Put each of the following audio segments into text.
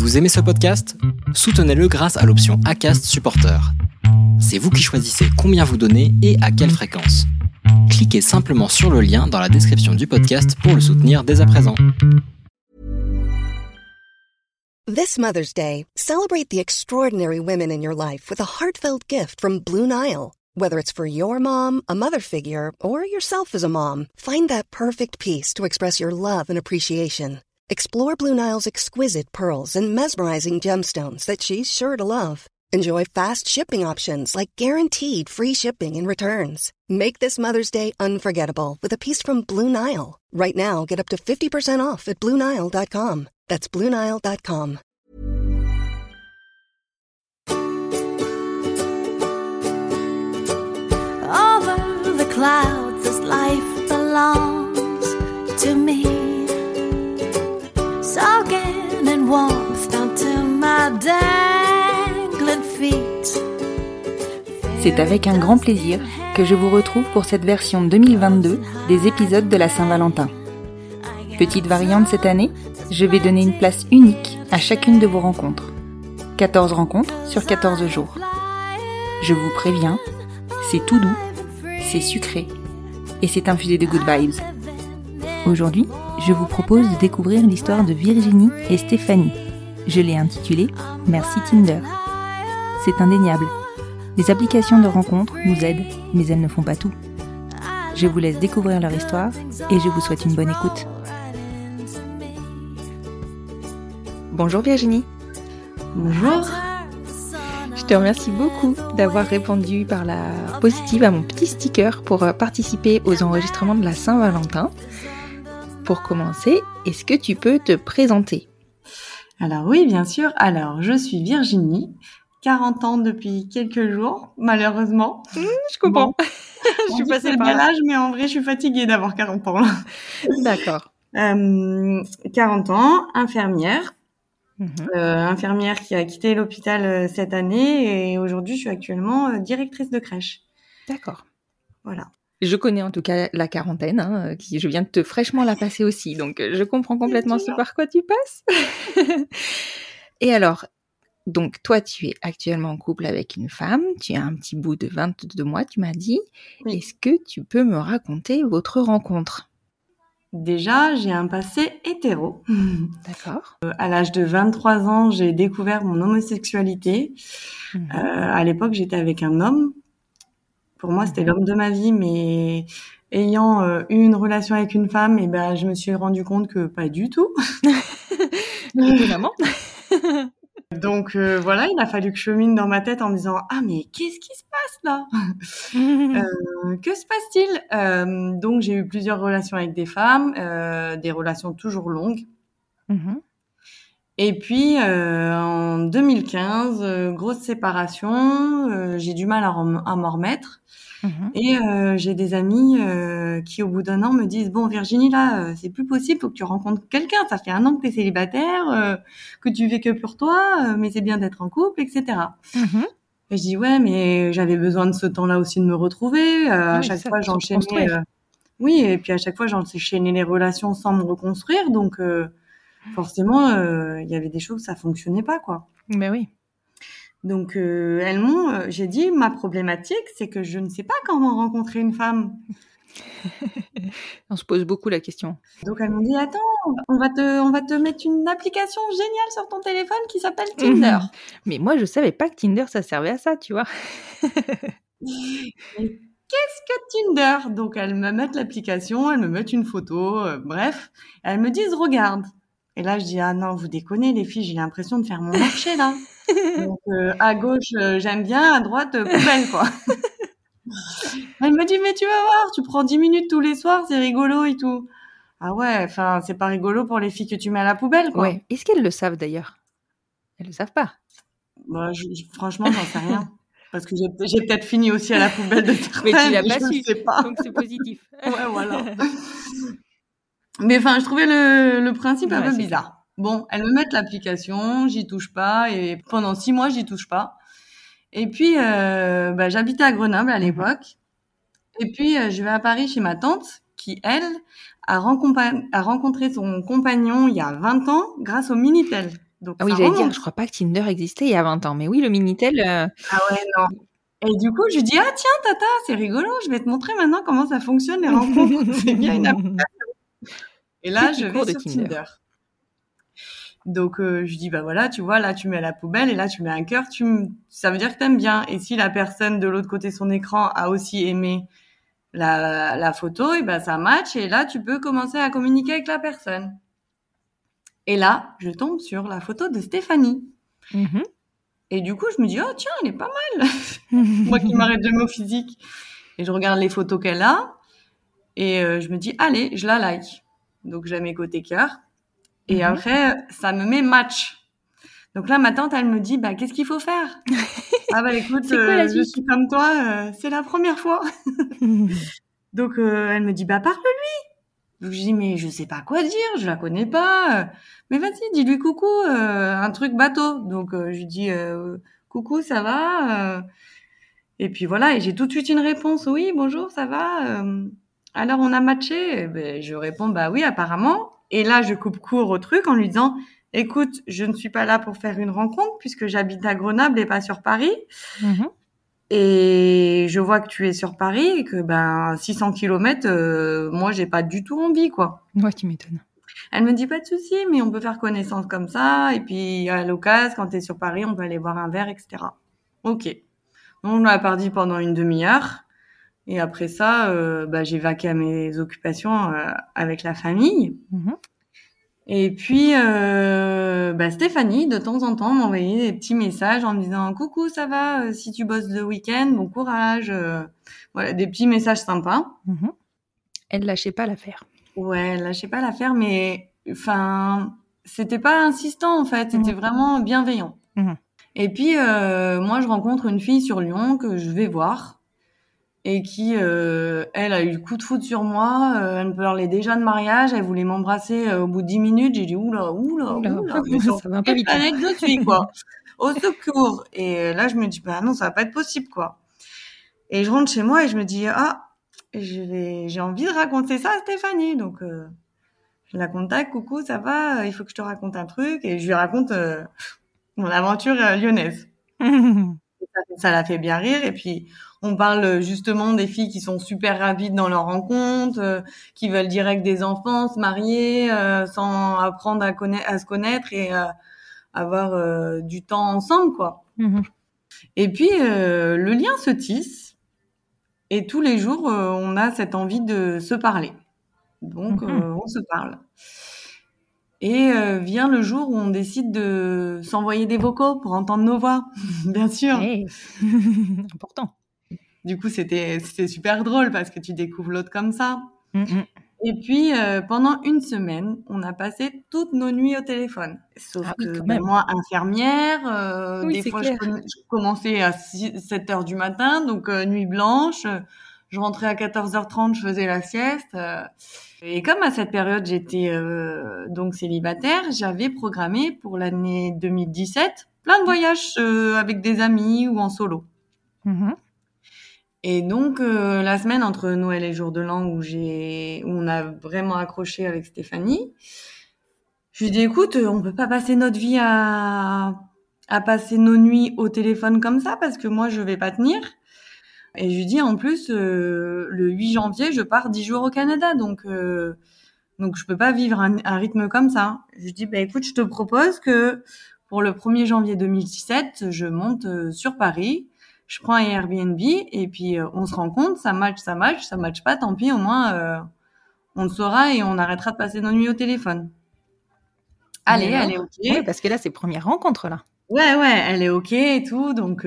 Vous aimez ce podcast? Soutenez-le grâce à l'option ACAST Supporter. C'est vous qui choisissez combien vous donnez et à quelle fréquence. Cliquez simplement sur le lien dans la description du podcast pour le soutenir dès à présent. This Mother's Day, celebrate the extraordinary women in your life with a heartfelt gift from Blue Nile. Whether it's for your mom, a mother figure, or yourself as a mom, find that perfect piece to express your love and appreciation. Explore Blue Nile's exquisite pearls and mesmerizing gemstones that she's sure to love. Enjoy fast shipping options like guaranteed free shipping and returns. Make this Mother's Day unforgettable with a piece from Blue Nile. Right now, get up to 50% off at BlueNile.com. That's BlueNile.com. Over the clouds, this life belongs to me. C'est avec un grand plaisir que je vous retrouve pour cette version 2022 des épisodes de la Saint-Valentin. Petite variante cette année, je vais donner une place unique à chacune de vos rencontres. 14 rencontres sur 14 jours. Je vous préviens, c'est tout doux, c'est sucré et c'est infusé de good vibes. Aujourd'hui, je vous propose de découvrir l'histoire de Virginie et Stéphanie. Je l'ai intitulée Merci Tinder. C'est indéniable. Les applications de rencontres nous aident, mais elles ne font pas tout. Je vous laisse découvrir leur histoire et je vous souhaite une bonne écoute. Bonjour Virginie. Bonjour. Je te remercie beaucoup d'avoir répondu par la positive à mon petit sticker pour euh, participer aux enregistrements de la Saint-Valentin. Pour commencer, est-ce que tu peux te présenter? Alors oui, bien sûr. Alors, je suis Virginie, 40 ans depuis quelques jours, malheureusement. Je comprends. je suis passée le bel âge, mais en vrai, je suis fatiguée d'avoir 40 ans. D'accord. Euh, 40 ans, infirmière. Mhm. Euh, infirmière qui a quitté l'hôpital euh, cette année et aujourd'hui, je suis actuellement euh, directrice de crèche. D'accord. Voilà. Je connais en tout cas la quarantaine, hein, qui je viens de te fraîchement la passer aussi, donc euh, je comprends complètement ce par quoi tu passes. Et alors, donc toi, tu es actuellement en couple avec une femme, tu as un petit bout de 22 mois, tu m'as dit. Oui. Est-ce que tu peux me raconter votre rencontre? Déjà, j'ai un passé hétéro. D'accord. Euh, À l'âge de 23 ans, j'ai découvert mon homosexualité. Mhm. Euh, à l'époque, j'étais avec un homme. Pour moi, c'était l'homme de ma vie, mais ayant euh, eu une relation avec une femme, et ben, je me suis rendu compte que pas du tout. Étonnamment. Donc euh, voilà, il a fallu que je chemine dans ma tête en me disant ah mais qu'est-ce qui se passe là Euh, Que se passe-t-il? Donc j'ai eu plusieurs relations avec des femmes, des relations toujours longues. Mhm. Et puis euh, en 2015, euh, grosse séparation, euh, j'ai du mal à, rem- à m'en remettre. Mhm. Et euh, j'ai des amis euh, qui, au bout d'un an, me disent bon Virginie là, euh, c'est plus possible, faut que tu rencontres quelqu'un. Ça fait un an que tu es célibataire, euh, que tu fais que pour toi, euh, mais c'est bien d'être en couple, etc. Mhm. Et je dis ouais, mais j'avais besoin de ce temps-là aussi de me retrouver. Euh, à Oui, chaque fois, j'enchaînais. euh, oui, et puis à chaque fois, j'enchaînais les relations sans me reconstruire, donc euh, forcément, euh, il y avait des choses ça fonctionnait pas quoi. Mais oui. Donc euh, elles m'ont, euh, j'ai dit ma problématique, c'est que je ne sais pas comment rencontrer une femme. On se pose beaucoup la question. Donc elles m'ont dit attends, on va te, on va te mettre une application géniale sur ton téléphone qui s'appelle Tinder. Mhm. Mais moi, je savais pas que Tinder, ça servait à ça, tu vois. Qu'est-ce que Tinder? Donc elles me mettent l'application, elles me mettent une photo, euh, bref, elles me disent regarde. Et là je dis ah non vous déconnez les filles, j'ai l'impression de faire mon marché là. Donc euh, à gauche euh, j'aime bien, à droite euh, poubelle quoi. Elle me dit mais tu vas voir, tu prends 10 minutes tous les soirs, c'est rigolo et tout. Ah ouais, enfin c'est pas rigolo pour les filles que tu mets à la poubelle quoi. Ouais. Est-ce qu'elles le savent d'ailleurs? Elles le savent pas. Bah, je- je- franchement j'en sais rien. Parce que j'ai peut-être fini aussi à la poubelle de Mais tu certaines, l'as su. pas. Donc c'est positif. Ouais, voilà. Mais enfin, je trouvais le, le principe un Ouais, peu bizarre. Bon, elles me mettent l'application, j'y touche pas, et pendant six mois, j'y touche pas. Et puis, euh, bah, j'habitais à Grenoble à Mhm. l'époque. Et puis, euh, je vais à Paris chez ma tante, qui, elle, a, a rencontré son compagnon il y a 20 ans grâce au Minitel. Donc, Ah oui, j'allais dire, je crois pas que Tinder existait il y a 20 ans. Mais oui, le Minitel, euh, Ah ouais, non. Et du coup, je lui dis, ah tiens, Tata, c'est rigolo, je vais te montrer maintenant comment ça fonctionne les rencontres. c'est bien une application. Et là, je vais de sur Tinder. Tinder. Donc, euh, je dis, bah voilà, tu vois, là, tu mets à la poubelle et là, tu mets un cœur, tu m- ça veut dire que t'aimes bien. Et si la personne de l'autre côté de son écran a aussi aimé la, la photo, et ben ça match et là, tu peux commencer à communiquer avec la personne. Et là, je tombe sur la photo de Stéphanie. mhm. Et du coup, je me dis, oh tiens, elle est pas mal. Moi qui m'arrête jamais au physique. Et je regarde les photos qu'elle a. Et euh, je me dis, allez, je la like. Donc, mets côté cœur. Et Mhm. après, ça me met match. Donc là, ma tante, elle me dit, bah, qu'est-ce qu'il faut faire? Ah bah écoute, quoi euh, je suis comme toi, euh, c'est la première fois. Donc, euh, elle me dit, bah, parle-lui. Donc, je dis, mais je sais pas quoi dire, je la connais pas. Mais vas-y, dis-lui coucou, euh, un truc bateau. Donc, je lui dis, coucou, ça va Et puis voilà, et j'ai tout de suite une réponse, oui, bonjour, ça va Alors, on a matché Eh ben, Je réponds, bah oui, apparemment. Et là, je coupe court au truc en lui disant, écoute, je ne suis pas là pour faire une rencontre puisque j'habite à Grenoble et pas sur Paris. Mhm. Et je vois que tu es sur Paris et que ben 600 km, euh, moi j'ai pas du tout envie quoi. Ouais, tu m'étonnes. Elle me dit pas de souci, mais on peut faire connaissance comme ça. Et puis à l'occasion, quand t'es sur Paris, on peut aller boire un verre, etc. Ok. Donc on a parti pendant une demi-heure. Et après ça, euh, bah, j'ai vaqué à mes occupations euh, avec la famille. Mhm. Et puis, euh, bah, Stéphanie, de temps en temps, m'envoyait des petits messages en me disant coucou, ça va euh, Si tu bosses le week-end, bon courage. voilà, des petits messages sympas. Mhm. Elle lâchait pas l'affaire. Ouais, lâchez pas l'affaire, mais enfin, c'était pas insistant en fait, c'était Mhm. vraiment bienveillant. Mhm. Et puis moi, je rencontre une fille sur Lyon que je vais voir et qui, euh, elle, a eu le coup de foudre sur moi. euh, elle me parlait déjà de mariage, elle voulait m'embrasser euh, au bout de dix minutes. J'ai dit oula, oula, Oula, oula, mais ça va un peu vite. planète je suis quoi Au secours Et là, je me dis bah non, ça va pas être possible quoi. Et je rentre chez moi et je me dis ah je vais, j'ai envie de raconter ça à Stéphanie. Donc, euh, je la contacte, coucou, ça va, il faut que je te raconte un truc. Et je lui raconte euh, mon aventure euh, lyonnaise. Ça, ça la fait bien rire. Et puis, on parle euh, justement des filles qui sont super rapides dans leur rencontre, euh, qui veulent direct des enfants, se marier, euh, sans apprendre à, connaître, à se connaître et avoir du temps ensemble, quoi. Mhm. Et puis, le lien se tisse. Et tous les jours, on a cette envie de se parler. Donc, euh, on se parle. Et euh, vient le jour où on décide de s'envoyer des vocaux pour entendre nos voix, bien sûr. Hey. Important. Du coup, c'était c'était super drôle parce que tu découvres l'autre comme ça. Mhm. Et puis, euh, pendant une semaine, on a passé toutes nos nuits au téléphone. Sauf Ah oui, que ben, même. moi, infirmière, euh, Oui, des fois, je, commençais à 6, 7 heures du matin, donc euh, nuit blanche. euh, Je rentrais à 14h30, je faisais la sieste. Et comme à cette période, j'étais euh, donc célibataire, j'avais programmé pour l'année 2017 plein de voyages euh, avec des amis ou en solo. Mhm. Et donc euh, la semaine entre Noël et Jour de l'An où j'ai où on a vraiment accroché avec Stéphanie, je lui dis écoute, on peut pas passer notre vie à à passer nos nuits au téléphone comme ça parce que moi je vais pas tenir. Et je lui dis en plus euh, le 8 janvier, je pars 10 jours au Canada donc euh, donc je peux pas vivre un, un rythme comme ça. Je lui dis bah écoute, je te propose que pour le 1er janvier 2017, je monte euh, sur Paris je prends un Airbnb et puis euh, on se rend compte, ça match, ça match, ça match pas, tant pis, au moins on le saura et on arrêtera de passer nos nuits au téléphone. Allez, elle est ok. Parce que là, c'est première rencontre, là. Ouais, ouais, elle est ok et tout. Donc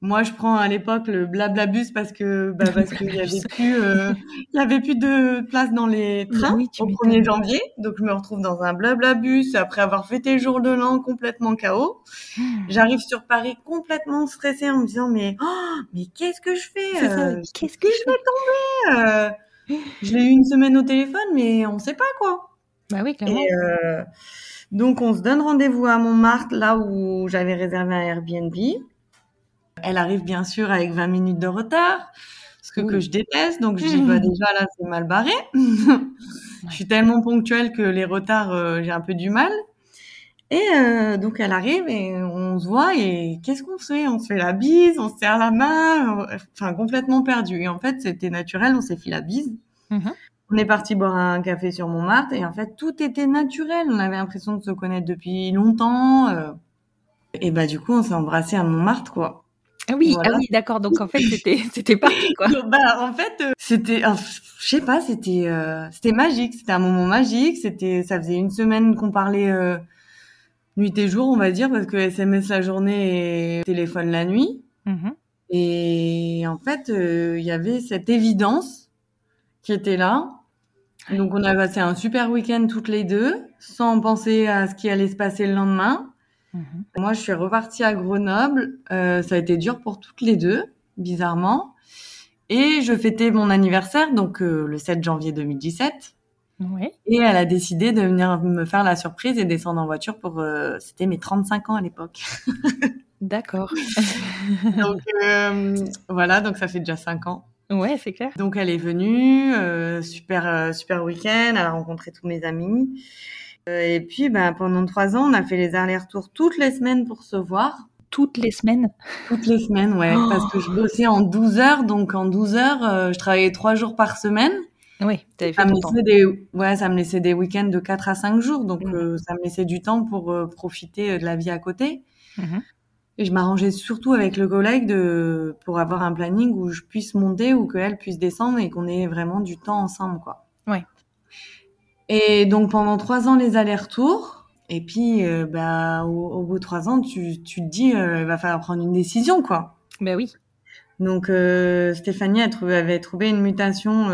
moi, je prends à l'époque le blabla-bus parce que bah, parce qu'il y avait plus euh, il y avait plus de place dans les trains Oui, au m'étonnes. 1er janvier. Donc je me retrouve dans un blabla-bus après avoir fêté le jour de l'an complètement KO. J'arrive sur Paris complètement stressée en me disant mais oh, mais qu'est-ce que je fais euh, Qu'est-ce que je fais euh, Je l'ai eu une semaine au téléphone, mais on sait pas quoi. Bah oui, clairement. Et euh, donc on se donne rendez-vous à Montmartre, là où j'avais réservé un Airbnb. Elle arrive bien sûr avec 20 minutes de retard, ce que, que je déteste. Donc je dis bah déjà là c'est mal barré. je suis tellement ponctuelle que les retards euh, j'ai un peu du mal. Et euh, donc elle arrive et on se voit et qu'est-ce qu'on fait? On se fait la bise, on se serre la main, enfin complètement perdu. Et en fait c'était naturel, on s'est fait la bise. Mhm. On est parti boire un café sur Montmartre et en fait tout était naturel. On avait l'impression de se connaître depuis longtemps. euh. Et bah du coup on s'est embrassé à Montmartre quoi. Ah oui, Voilà. ah oui, d'accord. Donc en fait, c'était c'était parti quoi. Bah en fait euh, c'était, je sais pas, c'était euh, c'était magique. C'était un moment magique. C'était, ça faisait une semaine qu'on parlait euh, nuit et jour on va dire parce que SMS la journée et téléphone la nuit. Mhm. Et en fait, euh, il y avait cette évidence qui était là. Donc, on a passé un super week-end toutes les deux, sans penser à ce qui allait se passer le lendemain. Mhm. Moi, je suis repartie à Grenoble. Euh, ça a été dur pour toutes les deux, bizarrement. Et je fêtais mon anniversaire, donc euh, le 7 janvier 2017. Ouais. Et elle a décidé de venir me faire la surprise et descendre en voiture pour... euh, C'était mes 35 ans à l'époque. D'accord. Donc, voilà, donc ça fait déjà 5 ans. ouais, c'est clair. Donc elle est venue, super super week-end, elle a rencontré tous mes amis. Euh, et puis ben, pendant trois ans, on a fait les allers-retours toutes les semaines pour se voir. Toutes les semaines. Toutes les semaines, ouais, Oh. parce que je bossais en 12 heures, donc en 12 heures, euh, je travaillais trois jours par semaine. Oui, t'avais fait Ça me, temps. laissait des, ouais, ça me laissait des week-ends de 4 à 5 jours, donc Mhm. euh, ça me laissait du temps pour euh, profiter de la vie à côté. Mhm. Et je m'arrangeais surtout avec le collègue de, pour avoir un planning où je puisse monter ou qu'elle puisse descendre et qu'on ait vraiment du temps ensemble, quoi. Et donc pendant trois ans les allers-retours. Et puis, euh, bah, au, au bout de trois ans, tu, tu te dis, euh, il va falloir prendre une décision, quoi. Ben oui. Donc euh, Stéphanie a trouvé, avait trouvé une mutation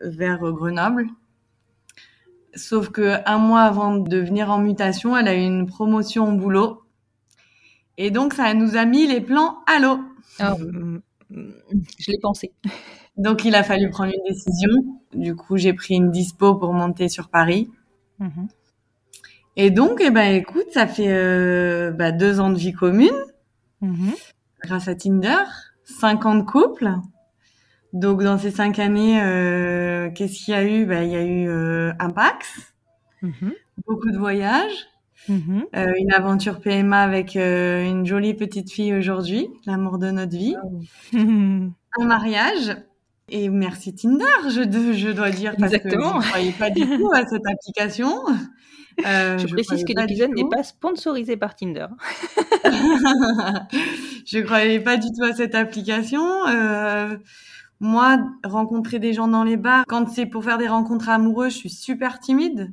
vers Grenoble. Sauf que un mois avant de venir en mutation, elle a eu une promotion au boulot. Et donc ça nous a mis les plans à l'eau. Oh, mm, mm, je l'ai pensé. Donc il a fallu prendre une décision. Du coup, j'ai pris une dispo pour monter sur Paris. Mhm. Et donc, eh ben, écoute, ça fait euh, bah, deux ans de vie commune Mhm. grâce à Tinder, cinq ans de couple. Donc dans ces cinq années, euh, qu'est-ce qu'il y a eu? Ben il y a eu euh, un Pax, Mhm. beaucoup de voyages, euh, une aventure PMA avec euh, une jolie petite fille aujourd'hui, l'amour de notre vie, Mhm. un mariage. Et merci Tinder, je, de- je dois dire, parce Exactement. que je ne croyais pas du tout à cette application. Euh, Je précise que l'épisode n'est pas sponsorisé par Tinder. je croyais pas du tout à cette application. Euh, moi, rencontrer des gens dans les bars, quand c'est pour faire des rencontres amoureuses, je suis super timide.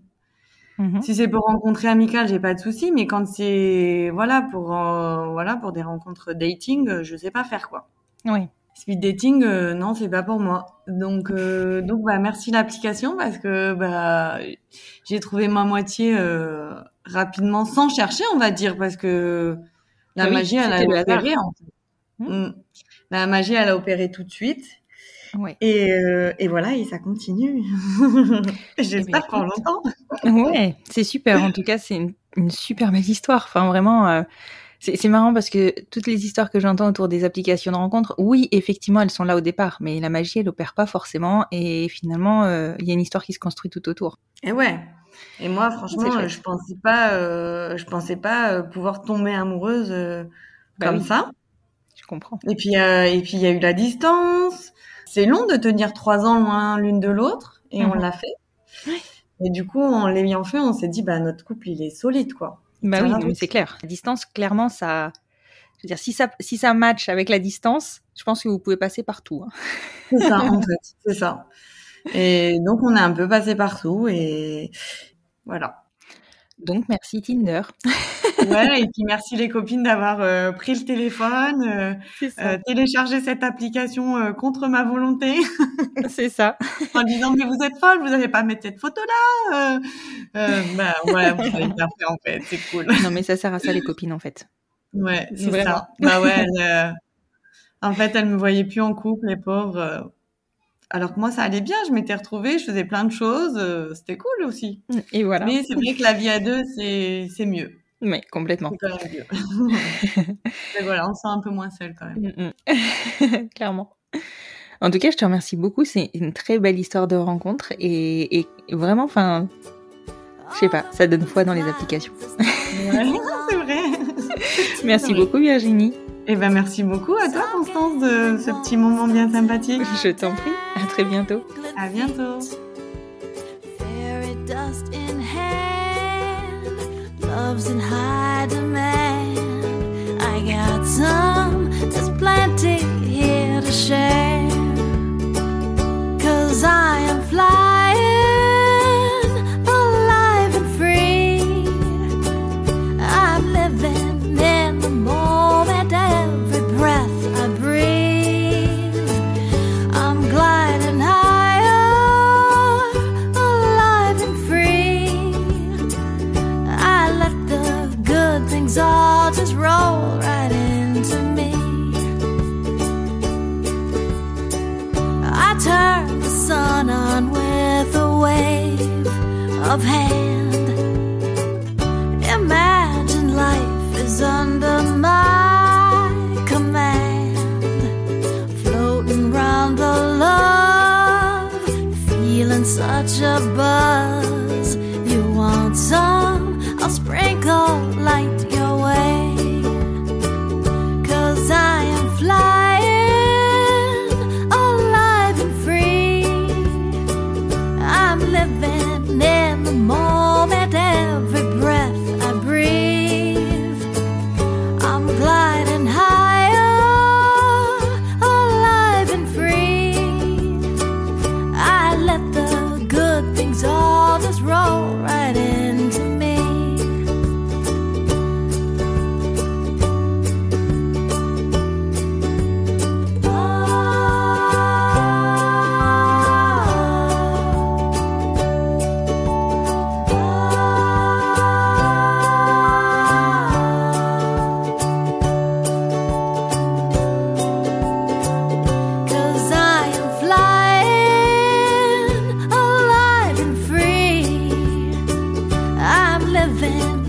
Mhm. Si c'est pour rencontrer amical, j'ai pas de souci, mais quand c'est voilà pour euh, voilà pour des rencontres dating, je sais pas faire quoi. Oui. Speed dating, euh, non, c'est pas pour moi. Donc euh, donc bah merci l'application parce que bah j'ai trouvé ma moitié euh, rapidement sans chercher, on va dire, parce que la Ah oui, magie elle a opéré. En fait. Hmm. Mm. La magie elle a opéré tout de suite. Ouais. Et, euh, et voilà, et ça continue. J'espère pour écoute. longtemps. Ouais, c'est super. En tout cas, c'est une, une super belle histoire. Enfin, vraiment, euh, c'est marrant parce que toutes les histoires que j'entends autour des applications de rencontres, oui, effectivement, elles sont là au départ, mais la magie, elle opère pas forcément. Et finalement, euh, il y a une histoire qui se construit tout autour. Et ouais. Et moi, franchement, je pensais pas, euh, je pensais pas euh, pouvoir tomber amoureuse euh, Bah comme oui. ça. Je comprends. Et puis, et puis il y a eu la distance. C'est long de tenir trois ans loin l'une de l'autre, et on Mhm. l'a fait. Et du coup, en l'ayant fait, on s'est dit, bah notre couple, il est solide, quoi. Bah oui, oui. c'est clair. La distance, clairement, ça. Je veux dire, si ça, si ça match avec la distance, je pense que vous pouvez passer partout. hein. C'est ça, en fait, c'est ça. Et donc, on est un peu passé partout, et voilà. Donc, merci Tinder. Ouais, et puis merci les copines d'avoir euh, pris le téléphone, euh, euh, téléchargé cette application euh, contre ma volonté, c'est ça. en disant mais vous êtes folle, vous n'allez pas mettre cette photo là. Euh, bah ouais, vous avez bien fait en fait, c'est cool. Non, mais ça sert à ça, les copines, en fait. Ouais, c'est Vraiment. ça. Bah ouais, elle, euh, en fait, elle me voyait plus en couple, les pauvres. Alors que moi, ça allait bien, je m'étais retrouvée, je faisais plein de choses, euh, c'était cool aussi. Et voilà. Mais c'est vrai que la vie à deux, c'est c'est mieux. Mais complètement. C'est quand même mieux. Mais voilà, on se sent un peu moins seul quand même. Mm, mm. Clairement. En tout cas, je te remercie beaucoup. C'est une très belle histoire de rencontre et, et vraiment, enfin, Je sais pas, ça donne foi dans les applications. Ouais, c'est vrai. Merci beaucoup Virginie. Et ben merci beaucoup à toi Constance de ce petit moment bien sympathique. Je t'en prie, à très bientôt. À bientôt. Love's in high demand. above. relevant.